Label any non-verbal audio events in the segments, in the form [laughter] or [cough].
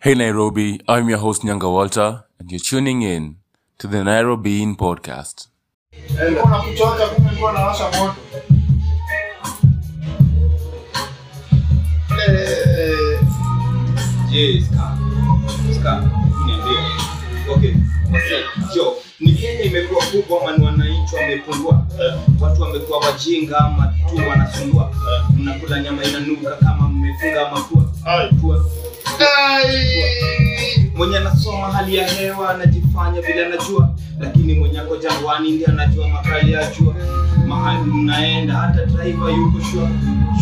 Hey Nairobi, I'm your host Nyanga Walter, and you're tuning in to the Nairobi In Podcast. Ni Kenya imekuwa kubwa mani wananchi wamepungua? Watu wamekuwa wajinga ama tu wanasumbua? Mnakula nyama inanuka kama mmefunga mapua? Mwenye anasoma hali ya hewa anajifanya vile anajua, lakini mwenyako jangwani ndiye anajua makali ya jua. Mahali mnaenda hata driver yuko shwa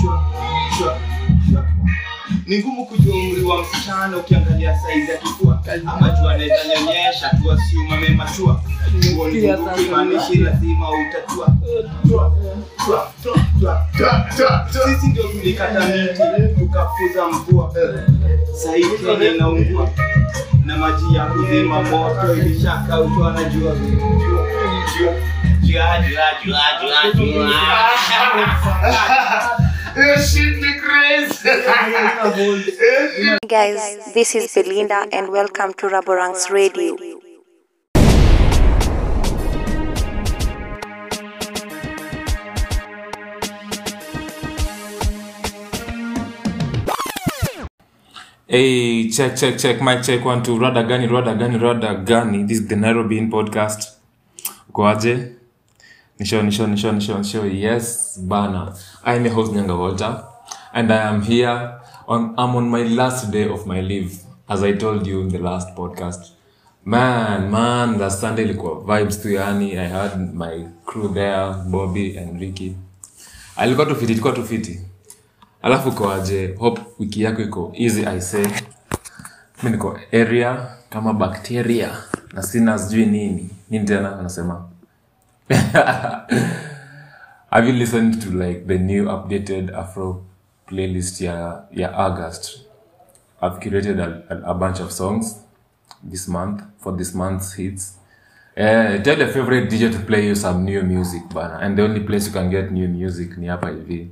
shwa shwa shwa Ni ngumu kujua umri wa msichana ukiangalia saizi ya kifua, ama jua anaweza nyonyesha tu ni ngumu kimaanishi lazima utatua. Sisi ndio tulikata miti tukafuza mvua, sahii Kenya inaungua na maji ya kuzima moto ilishakauzwa na jua. Guys, this is Belinda and welcome to Raborang's Radio. Hey, check, check, check, mic check, one, two, rada gani, rada gani, rada gani. This is the Nairobi Podcast. Uko? Nisho, nisho, nisho, nisho, nisho. Yes, bana. I'm your host Nyanga Walter, and I am here on, I'm on my last day of my leave, as I told you in the last podcast. Man, man, last Sunday ilikuwa vibes tu yani. I had my crew there, Bobby and Ricky. Alikuwa tu fiti, ilikuwa tu fiti. Alafu koaje, hope wiki yako iko easy I say. Mi niko area kama bacteria na sina sijui nini. Nini tena anasema? [laughs] Have you listened to like the new updated Afro playlist ya ya August? I've curated a, a, a bunch of songs this month for this month's hits. Uh, tell your favorite DJ to play you some new music bana. And the only place you can get new music ni hapa hivi.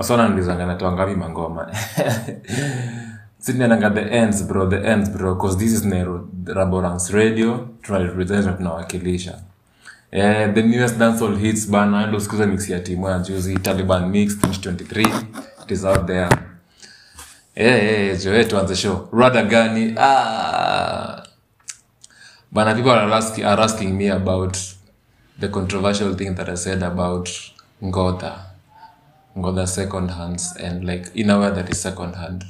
Wasana nilizanga natoa ngapi mangoma. [laughs] Sinaanga the ends bro, the ends bro, cause this is Nero Raborang's radio. Tunarepresent na tunawakilisha. Eh, the newest dancehall hits bana, ndo sikuza mix ya timu ya juzi Taliban Mix 2023. It is out there. yeah, yeah, yeah, joe tuanze show. Rada gani? Ah. Bana, people are asking, are asking me about the controversial thing that I said about Ngoda. Ngoda second hands and like in a way that is second hand.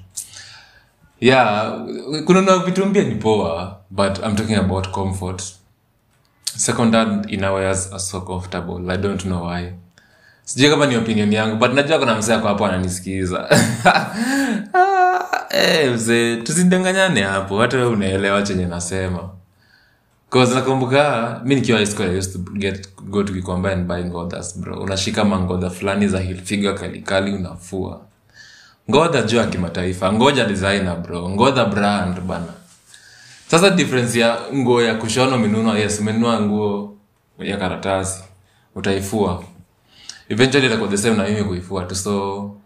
Yeah, kununua vitu ni poa, but I'm talking about comfort. Second hand in a way as, so comfortable. I don't know why. Sijui kama ni opinion yangu, but najua kuna msee ako hapo ananisikiza. [laughs] Ah, eh, mzee, tusidanganyane hapo, hata unaelewa chenye nasema. Cause nakumbuka mi nikiwa school I used to get go to Gikomba and buy ngodhas bro. Unashika mangodha fulani za hilfiga kalikali unafua. Ngodha juu ya kimataifa, ngoja designer bro, ngodha brand bana. Sasa difference ya nguo ya kushona umenunua, yes, umenunua nguo ya karatasi, utaifua. Eventually itakuwa the same na mimi kuifua tu so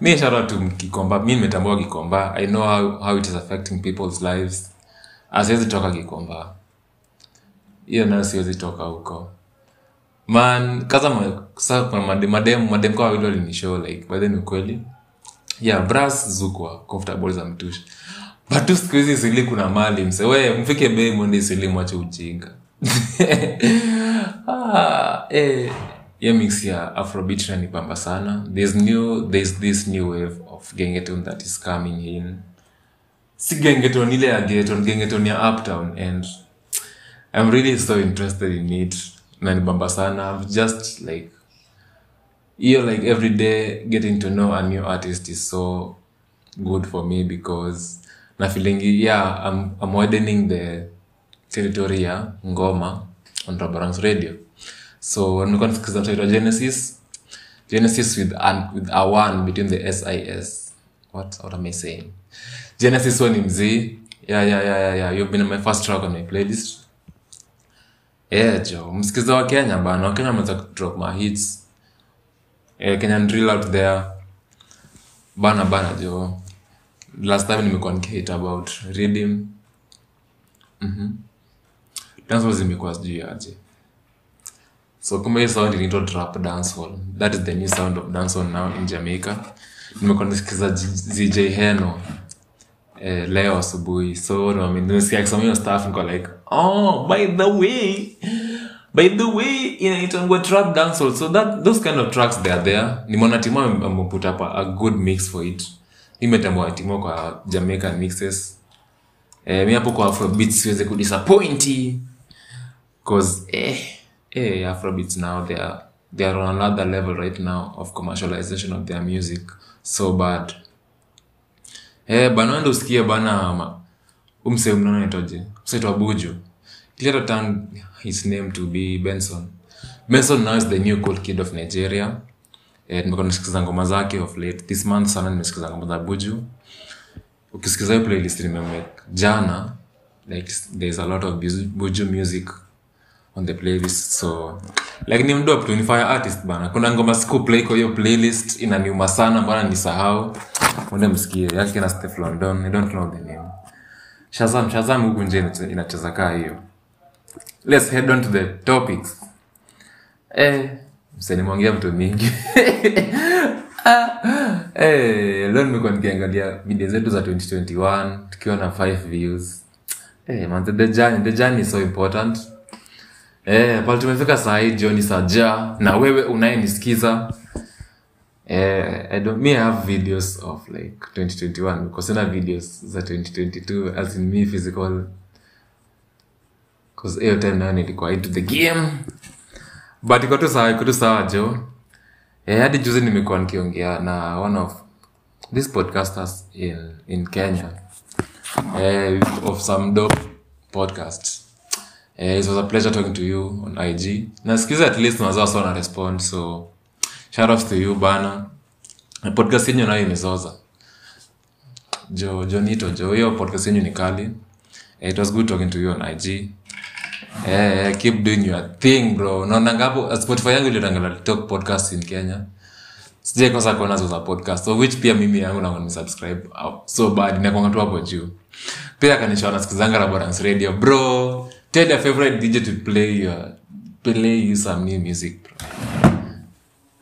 mi shara tu kikomba mi nimetambua kikomba I know how, how it is affecting people's lives. Asiwezi toka Gikomba hiyo nayo siwezi toka huko. Man kaza sa kuna madem madem madem kwa wawili walinishow like by then ukweli. Yeah bras zukwa comfortable za mtushi but siku hizi sili kuna mali mse we mfike bei mwende sili mwache ujinga. [laughs] Ah, eh, hiyo mix ya afrobeat nanipamba sana. There's new there's this new wave of gengeton that is coming in. Si gengeton ile ya geton gengeton ya uptown and i'm really so interested in it. Nanibamba sana. I'm just like hiyo like every day getting to know a new artist is so good for me because na feeling yeah i'm, I'm widening the territory ya ngoma on Rabarang's radio. So nilikuwa nasikiza mtaitwa genesis. Genesis with, an, with a one between the sis what, what am i saying? Genesis one ni mzii yeah, yeah, yeah, yeah, yeah. you've been my first track on my playlist yeah, jo. Msikiza wa kenya bana. Wakenya wameweza kudrop my hits. Eh, kenyan drill out there. Bana bana jo. Last time nimekuwa nikihate about redim mm-hmm. dancehall zimekuwa sijui aje. So kumbe hiyo sound inaitwa trap dancehall that is the new sound of dancehall now in jamaica. Nimekuwa nisikiza zj heno eh, leo asubuhi. So nimesikia oh by the way by the way dancehall so that those kind of tracks they are there. Nimeona ame- ameput up a, a good mix for it. Imetambua timu kwa jamaica mixes. Eh, mi hapo kwa afrobeats siweze kudisappointi cause eh, eh, afrobeats now they are they are on another level right now of commercialization of their music. So bad eh, bana wende usikie bana ma- umse mnanaitoje usaitwa buju later turn his name to be benson. Benson now is the new cool kid of nigeria. Eh, ngoma zake of late. This month sana nimesikiza ngoma za buju. Ukisikiza playlist nimemake jana like there's a lot of buju- music on the playlist so like ni mdo up ni fire artist bana. Kuna ngoma siku play kwa hiyo playlist inaniuma sana mbana nisahau ende msikie? Yake na Steph London I don't know the name. Shazam Shazam huku nje inacheza kaa hiyo. Let's head on to the topics. Eh msenimwongea mtu mingi. [laughs] Eh leo nimekuwa nikiangalia video zetu za 2021 tukiwa na 5 views. Eh man the journey the journey is so important. Eh pale tumefika saa jioni saa na wewe unayenisikiza eh I don't I have videos of like 2021 because sina videos za 2022 as in me physical. Because hiyo time nayo nilikuwa into the game. But iko tu sawa iko tu sawa jo eh hadi juzi nimekuwa nikiongea na one of these podcasters in in Kenya. Eh of some dope podcast. Eh it was a pleasure talking to you on IG nasikiza at least unaweza sawa na respond so shout outs to you nayo imezoza. Jo jonito jo hiyo podcast yenyu ni kali. Eh, it was good talking to you on IG Eh, keep doing your thing bro. Naona ngapo spotify yangu ilitangala top podcast in kenya. Sije kosa kuona za podcast. So which pia mimi yangu na subscribe. So bad. Inakwanga tu hapo juu. Pia kanisha nasikizanga Raborance radio. Bro tell your favorite dj to play your play you some new music bro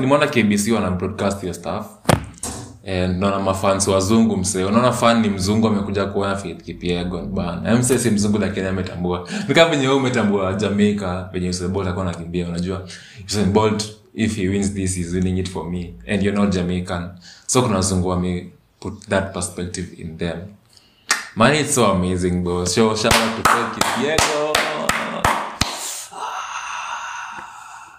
nimeona kbc wana broadcast hiyo stuff. And naona mafans wazungu msee unaona fan ni mzungu amekuja kuona Faith kipiegon bana msee si mzungu lakini ametambua. Ni kama venye umetambua Jamaica venye usebolt akuwa nakimbia unajua? Usebolt if he wins this is winning it for me. And you're not Jamaican. So kuna wazungu wame put that perspective in them. Man it's so amazing bro. So shout out to Faith Kipyegon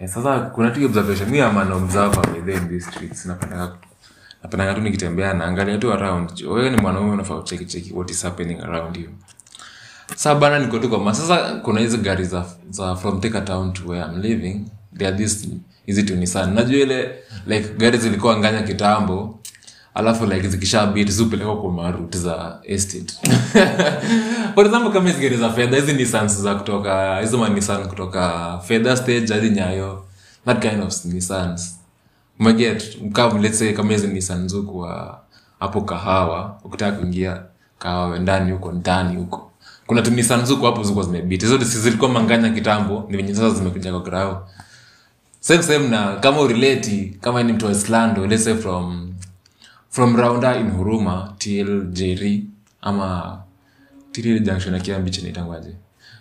Eh, sasa kuna tu observation. Mi am an observer in these streets. Napendanga napendanga tu nikitembea naangalia tu around. Wewe ni mwanaume unafaa ucheki cheki what is happening around you. Sasa bana niko tu kwa sasa kuna hizi gari za, za from Thika town to where I'm living there are this hizi tu Nissan. Najua ile like gari zilikuwa nganya kitambo alafu like zikisha zipelekwa kwa marut za estate. [laughs] For example kama hizi za fedha hizi Nissans za kutoka hizo ma Nissan kutoka fedha stage hadi Nyayo. That kind of Nissans umeget kama let's say kama hizi Nissan zuku wa hapo kahawa ukitaka kuingia kahawa ndani huko ndani huko. Kuna tu Nissan zuku hapo zilikuwa zimebit. Hizo zilikuwa manganya kitambo ni venye sasa zimekuja kwa grao. Same same na kama urelate kama ni mtu wa Islando let's say from from raunda in huruma till jeri ama till junction ya kiambi chinaitangwaje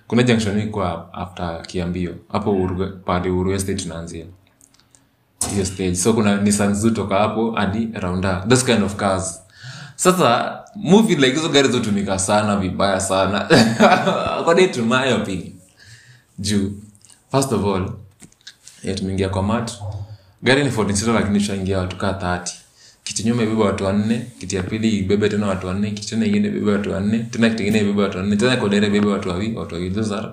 kuna junction iko after kiambio hapo pande pale Uru estate tunaanzia hiyo stage. So kuna Nissan Zoo toka hapo hadi raunda those kind of cars. Sasa movie like hizo gari zotumika sana vibaya sana. [laughs] According to my opinion. Juu first of all tumeingia kwa mat. Gari ni 14 lakini tushaingia watu kaa 30 kiti nyuma ibebe watu wanne kiti ya pili ibebe tena watu wanne kiti tena ingine ibebe watu wanne tena kiti ingine ibebe watu wanne tena kodere ibebe watu wawili watu wawili those are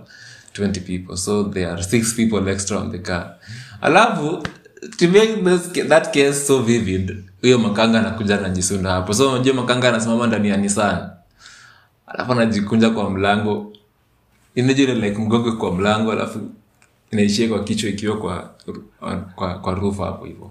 20 people. So there are six people extra on the car. Alafu to make this, that case so vivid huyo makanga anakuja anajisunda hapo. So unajua makanga anasimama ndani ya nisan alafu anajikunja kwa mlango. Inajua like mgongo kwa mlango alafu inaishia kwa kichwa ikiwa kwa kwa, kwa rufa hapo hivyo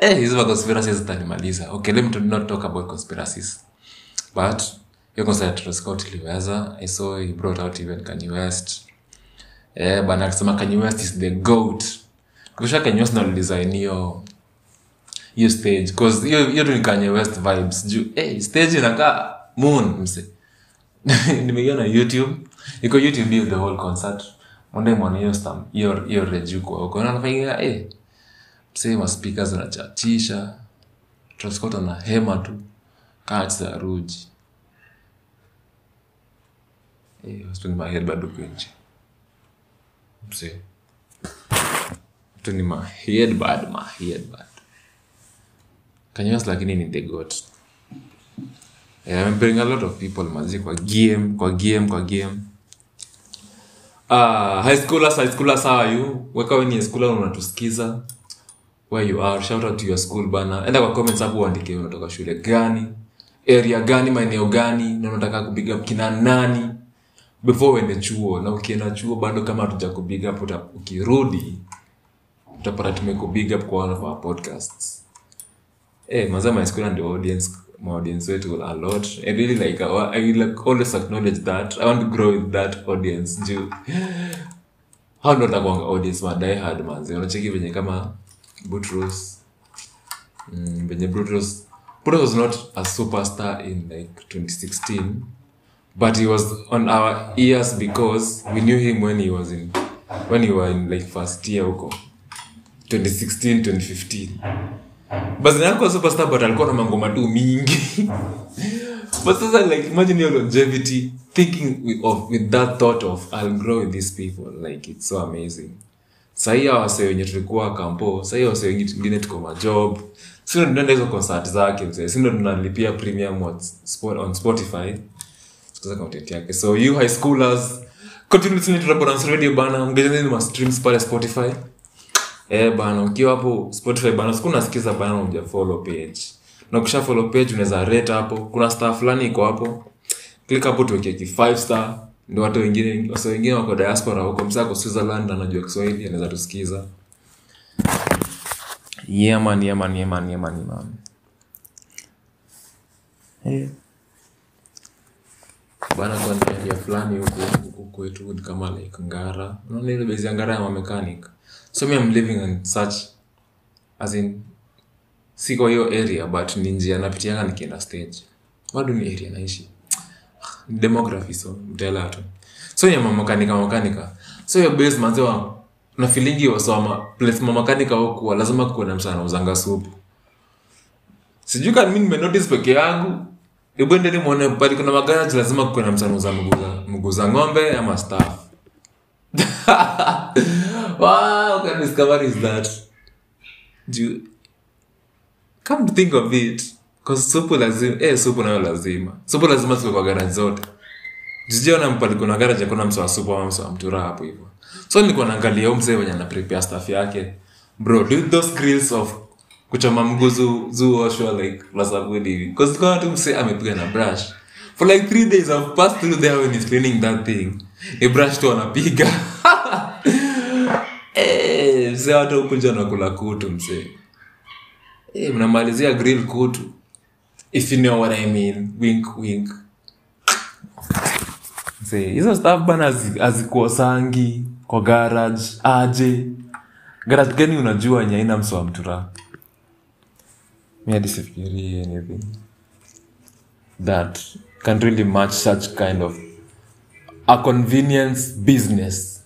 eh Scott iliweza i he brought out even Kanye West. Eh bana akasema Kanye West is the goat. Kisha Kanye West design hiyo hiyo stage cause hiyo hiyo ni Kanye West vibes. Juu eh stage inakaa moon mse. [laughs] Nimeiona YouTube. Iko YouTube hiyo the whole concert. Monday mwana hiyo stam hiyo hiyo rejuko huko na nafanya eh mse ma speakers zinachachisha Travis Scott ana hema tu. Kaa za ruji. Eh lakini ni the I'm bring a lot of people mazi kwa game kwa game kwa game. Uh, high schoolers high schoolers how are you? Weka weni ni high schooler unatusikiza where you are shout out to your school bana. Enda kwa comments hapo uandike unatoka shule gani area gani maeneo gani na unataka kupiga kina nani. Before uende chuo na ukienda chuo bado kama hatuja kubig up ukirudi utapata tumekubig up kwa one of our podcasts. Eh mazaa my school and audience my audience wetu a lot. I really like I, I like always acknowledge that. I want to grow with that audience juu. Hao ndo takwanga audience ma die hard manzi unacheki venye kama Butros mm, benye Butros Butros was not a superstar in like 2016 but he was on our ears because we knew him when he was in when he were in like first year huko. 2016 2015 basi alikuwa superstar but alikuwa na mangoma tu mingi. [laughs] But sasa like imagine your longevity thinking with, of, with that thought of i'll grow with these people. Like it's so amazing sahii awase wenye tulikuwa kampo sahii wase wengine tuko majob. Sindo tunaenda hizo concert zake mzee sindo tunalipia premium on spotify. Yake. So you high schoolers continue listening to Raborance radio bana mgezeni ma streams pale spotify. Eh bana ukiwa hapo spotify bana siku nasikiza bana uja follow page. Na ukisha follow page unaweza rate hapo. Kuna star fulani iko hapo. Click hapo tuweke ki 5 star ndio watu wengine wasa wengine wako diaspora huko. Msako Switzerland anajua Kiswahili anaweza tusikiza. Yeman yeah yeman yeah man yeah man, yeah. Eh. bana kwa area fulani huku kwetu ni kama like ngara. Unaona ile bezi ya ngara ya mamechanic so me I'm living in such as in si kwa hiyo area but ni njia napitianga nikienda stage. Bado ni area naishi. Ni demography so mtaelewa tu so ya mamakanika makanika. So your base manze wa na feelingi wasoma place mamakanika huku lazima kuwe na msana uzanga supu. Sijui kama mimi nimenotice peke yangu hebu endeni muone pale kuna magaraji lazima kuwe na msanuza uza za- mguu za ng'ombe ama staff. [laughs] Wow, can discover is that. Ju- come to think of it supu lazima eh, supu nayo lazima. Supu lazima ziko kwa zote. Jijiona mpali kuna garaji akuna msa wa supu ama msa mtura hapo hivyo. So nilikuwa naangalia mzee wenye ana stuff yake. Bro do those grills of kuchoma mguzu zuoshwa like lasabudi hivi. Cause tu msee amepiga na brush. For like three days I've passed through there when he's cleaning that thing. Ni brush tu anapiga. [laughs] Eh mzee watu huku nje wanakula kutu mzee eh mnamalizia grill kutu if you know what I mean. Wink wink. Hizo staff bana hazi- kwa garage. Aje? Garage gani unajua yenye haina mso wa mtura? Mi anything. That can really match such kind of a convenience business.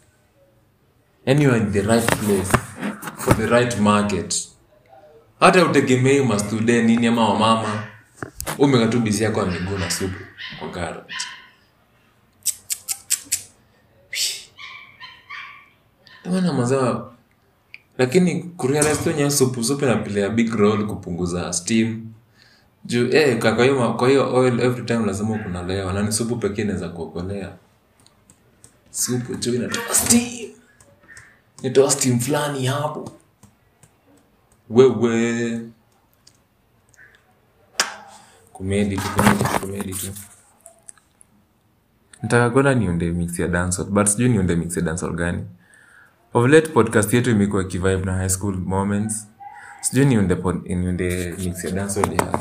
You in the right place for the right market. Hata utegemei mastude nini ama wamama umeka tu bizi yako ya miguu na supu kwa karo. Bwana mazao. Lakini yenyewe supu supu inapilia big roll kupunguza steam. Juu eh, kwa kwa hiyo oil every time lazima kunalewa nani supu pekee inaweza kuokolea. Supu juu inatoa steam. Inatoa steam fulani hapo. Wewe kumedi niunde mix ya dancehall but sijui niunde mix ya dancehall gani. Of late podcast yetu imekuwa kivibe na high school moments. Sijui niunde niunde mix ya dancehall ya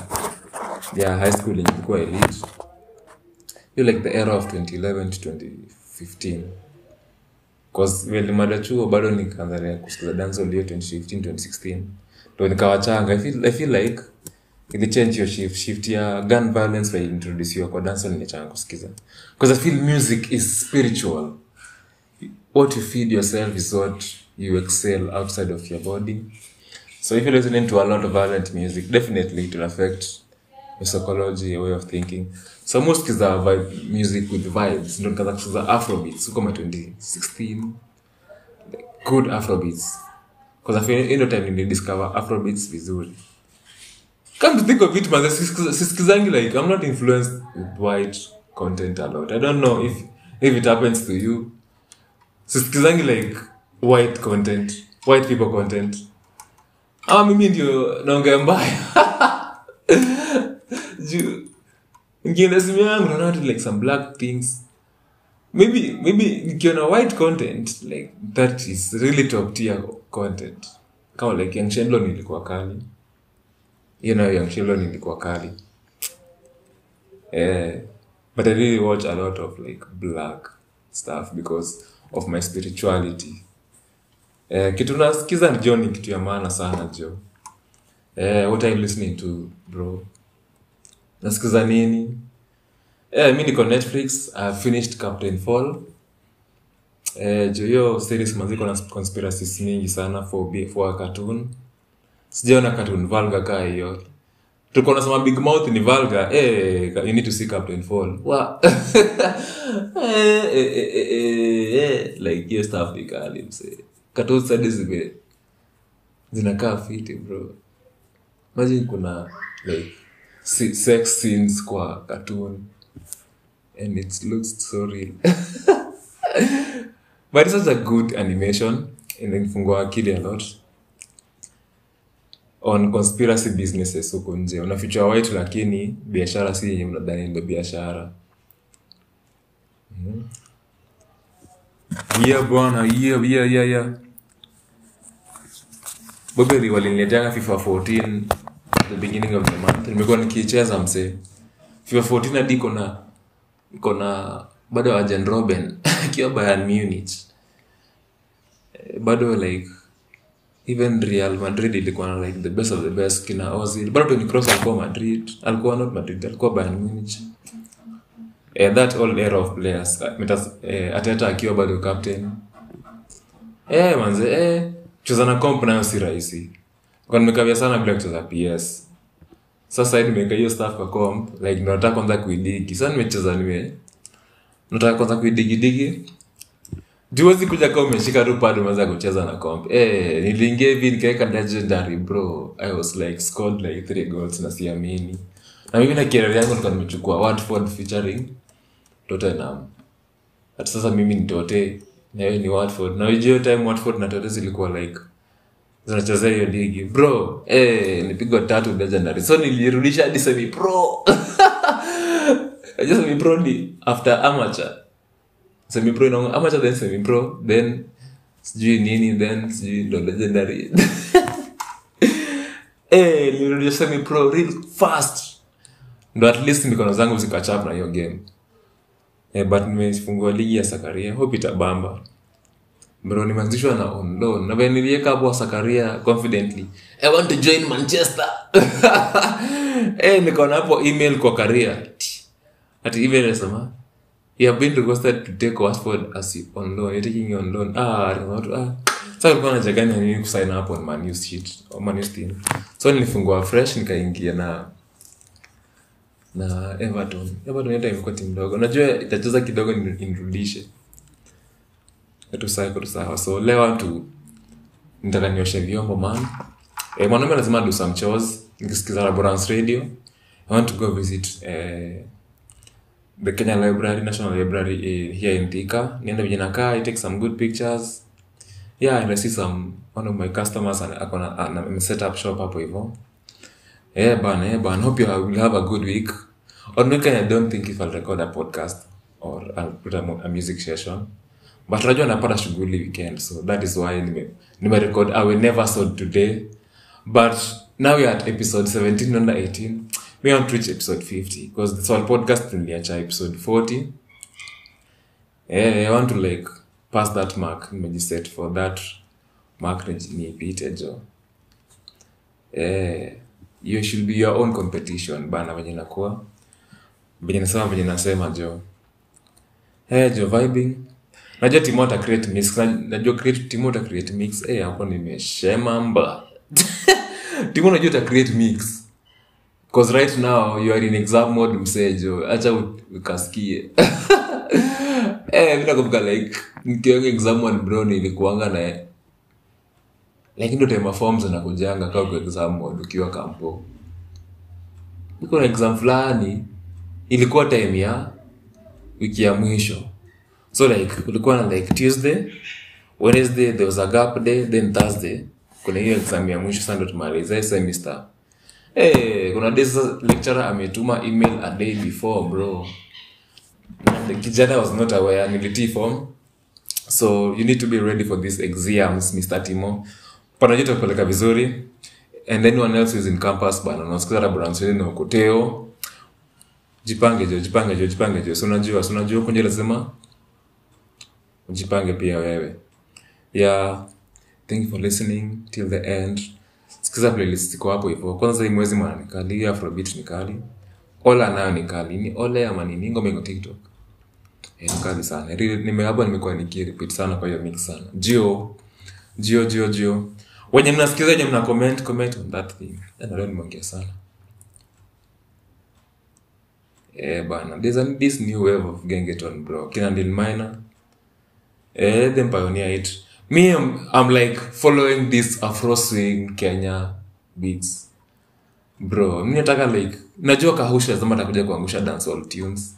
ya high school yenye ilikuwa elite. Like the era of 2011 to 2015 cause welimada chuo bado nikaanzalia kusikiza dancehall hiyo 2015 2016 ndo nikawachanga I feel, i feel like ili change your shift. Shift ya gun violence waiintrodusiwa kwa dancehall nichanga kusikiza. Because i feel music is spiritual. What you feed yourself is what you excel outside of your body. So if you're listening to a lot of violent music, definitely it will affect your psychology, your way of thinking. So muskiza music with vibes. Ndo nikaanza kusikiza afrobeats. Huko ma 2016 like good afrobeats. Because I time nilidiscover afrobeats vizuri come to think of it man sisikizangi like i'm not influenced with white content a lot. I don't know if if it happens to you. Sisikizangi like white content white people content. Ama mimi ndio naongea mbaya. [laughs] Nkienda simu yangu naona like some black things. Maybe maybe nikiona white content like that is really top tier content. Kama like yangshendlo nilikuwa ilikuwa kali nayo know young shenlon ilikuwa kali. Eh but i really watch a lot of like black stuff because of my spirituality. Eh, kitu nasikiza jo ni kitu ya maana sana jo eh, what are you listening to bro? Nasikiza nini? Eh, mi niko netflix i finished captain fall. Eh, jo hiyo series maziko na conspiracies mingi sana for, for a cartoon sijaona cartoon. Valga kaa hiyo. Tulikuwa nasema big mouth ni valga. Eh, you need to see captain fall. Wa [laughs] eh, eh, eh, eh, eh, eh, like hiyo stuff ni kali msee. Cartoon studies zime zinakaa fiti bro. Imagine kuna like se- sex scenes kwa cartoon. And it looks so real. [laughs] But it's such a good animation. Inafungua akili a lot on conspiracy businesses huko nje. Unafichwa white lakini biashara si yenye mnadhani ndo biashara. Mhm. yeah bwana yeah yeah yeah yeah. Bobeli walinileteanga fifa 14 at the beginning of the month. Nimekuwa nikicheza msee. Fifa 14 hadi iko na bado ajen roben [laughs] akiwa bayern munich. Eh, bado like even real madrid ilikuwa na like the best of the best kina ozil. Bado tony cross alikuwa madrid. Alikuwa not madrid alikuwa bayern munich. Eh, that all era of players. Uh, metas, eh, ateta akiwa bado captain. Eh, manze eh, kucheza na comp nayo si rahisi. Kwa nimekavia sana bila kucheza ps sasa nimeweka hiyo staff kwa comp. Like nataka kwanza kuidigi sasa nimecheza nime nataka kwanza kuidigidigi juwezi kuja kaa umeshika tu pad umeanza kucheza na comp. Eh niliingia hivi nikaweka legendary bro. I was like scored like three goals na siamini. Na mimi na kirari yangu nilikuwa nimechukua Watford featuring Tottenham hata sasa mimi ni Tote na ni Watford na hiyo time Watford na Tote zilikuwa like zinachezea hiyo ligi. Bro eh nipigwa tatu legendary. So nilirudisha hadi semi pro [laughs] semi pro ni after amateur semi pro inaonga amateur then semipro then sijui nini then sijui ndo legendary. [laughs] Eh nilirudia semipro real fast. Ndo at least mikono zangu zikachap na hiyo game. Eh, but nimefungua ligi ya sakaria hope itabamba. Bro nimeanzishwa na on na vile niliweka hapo sakaria confidently. I want to join manchester. [laughs] Eh nikaona hapo email kwa karia. Ati email inasema you have been requested to take Watford as on loan. You're taking on loan. Ah ah. Sasa nini kusign up on man new sheet or my new team so nilifungua fresh nikaingia na na Everton. Everton hata imekuwa timu ndogo. Najua itacheza kidogo ni- tusaiko tusawa so leo tu nitaka nioshe vyombo man. Eh, mwanaume lazima do some chores. Nikisikiza Laborance radio. I want to go visit eh, the Kenya Library National Library eh, here in Thika. Niende vile nakaa I take some good pictures. Yeah and I see some one of my customers set up shop hapo hivyo Yeah, bana yeah, bana hope you will have a good week. Or no I don't think if I'll record a podcast or I'll put a, a music session. But unajua napata shughuli weekend so that is why nime, nime I will never sold today. But now we are at episode 17 under 18 we want to reach episode 50 because this whole podcast niliacha episode 40 eh, I want to like pass that mark nimejiset for that mark ni- niipite eh, you should be your own competition bana venye nakuwa venye nasema venye nasema jo. Eh, jo vibing. Najua timu ata create mix najua create timu ata create mix. Eh hapo nimeshema mba. [laughs] Timu najua ata create mix cause right now you are in exam mode msejo acha ukaskie [laughs] eh like nikiwa exam mode bro nilikuanga na like ndo time forms anakujanga kama kwa exam mode ukiwa kampo. Niko na exam fulani ilikuwa time ya wiki ya mwisho. So like kulikuwa na like tuesday wednesday there was a gap day then thursday. Kuna hiyo exam ya mwisho sasa semester hey, kuna days sasa lecturer ametuma email a day before bro. The kijana was not aware nilitii form. So you need to be ready for these exams mr timo. Panajua tutapeleka vizuri. And anyone else is in campus bana unasikiza laboratory na ukoteo jipange jo jipange jo jipange jo. Si unajua kunje lazima? Ujipange pia wewe. Yeah. Thank you for listening. Till the end sikiza playlist iko hapo hivyo. Kwanza hii mwezi mwana ni kali afrobeat ni kali. Ola nayo ni kali ni ole ama nini ngoma iko tiktok. Eh, ni kali sana. Nime hapa nimekuwa nikirepeat sana kwa hiyo mix sana. Jio jio jio jio. Wenye mnasikiza wenye mna comment comment on that thing. Na leo nimeongea sana. Eh bana there's a, this new wave of gengeton bro. Kina Dil Minor. Eh them pioneer it me I'm, I'm like following this afro swing Kenya beats. Bro mi nataka like najua kahusha lazima atakuja kuangusha dancehall tunes.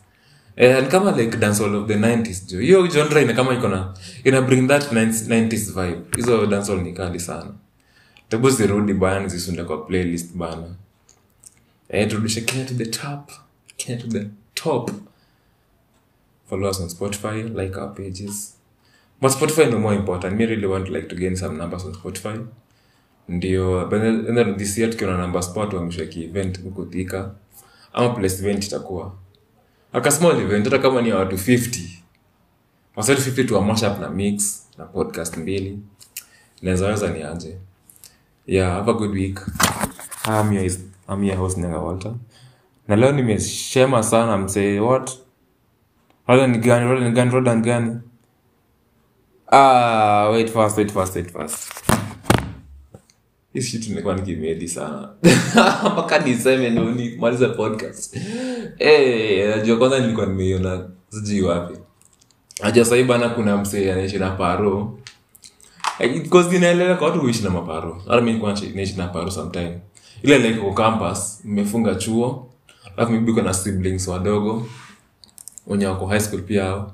And kama like dancehall of the 90s jo hiyo genre ina kama iko na ina bring that 90s vibe. Hizo dancehall ni kali sana. Tebu zirudi bana zisunde kwa playlist bana. Eh turudishe Kenya to the top. Kenya to the top. Follow us on Spotify like our pages but Spotify no more important. Me really want like to gain some numbers on Spotify. Ndio by the end this year tukiona number spot wamesha ki event huko Thika. Ama place event itakuwa. Aka small event hata kama ni ya watu 50 wasatu 50 tu mash up na mix na podcast mbili. Inaweza weza ni aje. Yeah have a good week. I'm your, I'm your host Nyaga Walter. Na leo nimeshema sana msee what? Roda ni gani rodan gani roda gani ah wait fast wait [laughs] mpaka niseme ndo nimalize podcast. Eh, najua kwanza nilikuwa nimeiona sijui wapi. Najua sahii bana kuna msee anaishi na paro. Because kwa watu huishi na maparo. Naishi- na paro sometime. Ile like kwa mmefunga chuo alafu mibiko na siblings wadogo wenye wako high school pia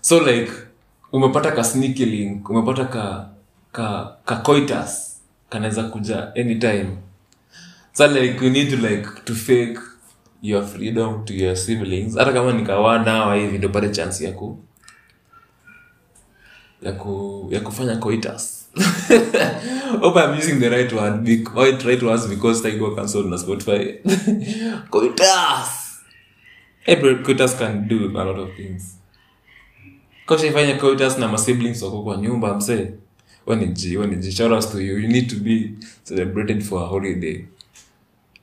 so like umepata ka sneaky umepata ka ka ka kanaweza kuja anytime. So like you need to like to fake your freedom to your siblings. Hata kama nikawanawa hivi ndopate chance ya ku ya ku ya kufanya coitus. [laughs] Hope i'm using the right word right, right words because taigo cancelled na spotify. [laughs] Coitus! Hey bro can do a lot of things koshaifanya kotas na masiblings wako kwa nyumba msee. We ni g we ni g. Shout outs to you. You need to be celebrated for a holiday.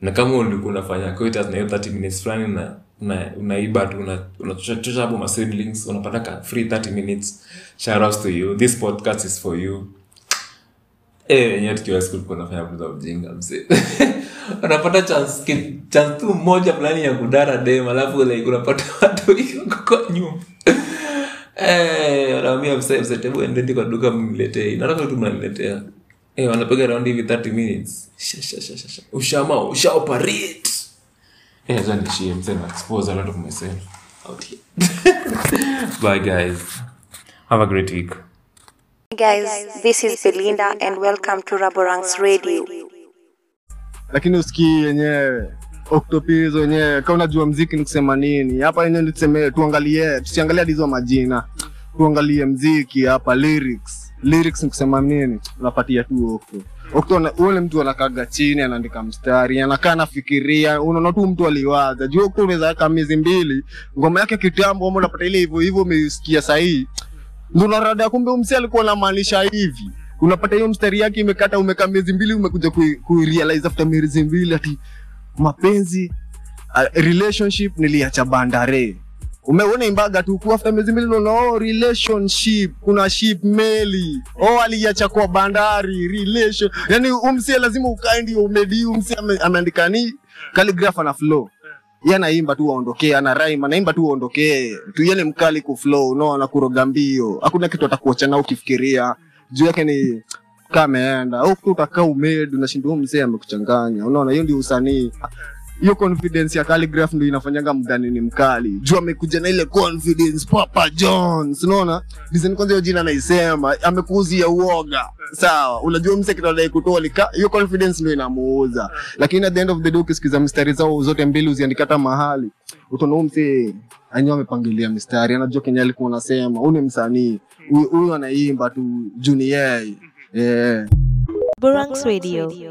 Na kama ulikuwa unafanya kotas na hiyo 30 minutes fulani na una- unaiba tu una- unachocha hapo masiblings unapata ka free 30 minutes. Shout to you. This podcast is for you. Eh [laughs] unapata moja fulani ya kudara dem alafu like unapata watu kwa nyumba wanaambia mzee mzee tebu endeni kwa duka mniletee nataka tu mnaniletea. Eh wanapiga round hivi 30 minutes. Sha, sha, sha, sha, sha. ushama usha operate. Eh acha nishie mzee na expose a lot of myself. Out here. [laughs] Bye guys. Have a great week. Guys, this is Belinda and welcome to Raborang's Radio. lakini usikii yenyewe octopis wenyewe kama unajua mziki ni kusema nini. Hapa yenyewe tuseme tuangalie tusiangalie hizo majina. Tuangalie mziki hapa lyrics. Lyrics ni kusema nini? Unapatia tu okto okto ule mtu anakaga chini anaandika mstari anakaa anafikiria. Unaona tu mtu aliwaza. Juu okto unaweza weka miezi mbili ngoma yake kitambo ama unapata ile hivyo hivyo umeisikia sahii. Ndo unarada kumbe umsi alikuwa anamaanisha hivi. Unapata hiyo mstari yake imekata umekaa miezi mbili umekuja kuirealize after miezi mbili ati mapenzi uh, relationship niliacha bandare. Umeona imbaga tu kwa after miezi mbili unaona oh, relationship kuna ship meli. Oh aliacha kwa bandari relation. Yani umsie lazima ukae ndio umedi umsie ameandika ni calligraph na flow. Yeye anaimba tu aondokee ana rhyme anaimba tu aondokee. Tu yeye mkali ku flow unaona kuroga mbio. Hakuna kitu atakuacha nao ukifikiria. Juu yake ni kama ameenda au tu utakaa umed unashindwa mzee amekuchanganya. Unaona hiyo ndio usanii. Hiyo confidence ya calligraph ndio inafanyanga mdhanini mkali. Juu amekuja na ile confidence papa jones. Unaona? Design kwanza hiyo jina naisema amekuuzia uoga. Sawa unajua mse kitadai kutolika hiyo confidence ndio inamuuza. Lakini at the end of the day ukisikiza mistari zao zote mbili uziandika hata mahali. Utaona huu mse anyewe amepangilia mistari. Anajua kenye alikuwa anasema huu ni msanii. Huyu anaimba tu juu ni yeye yeah. Radio.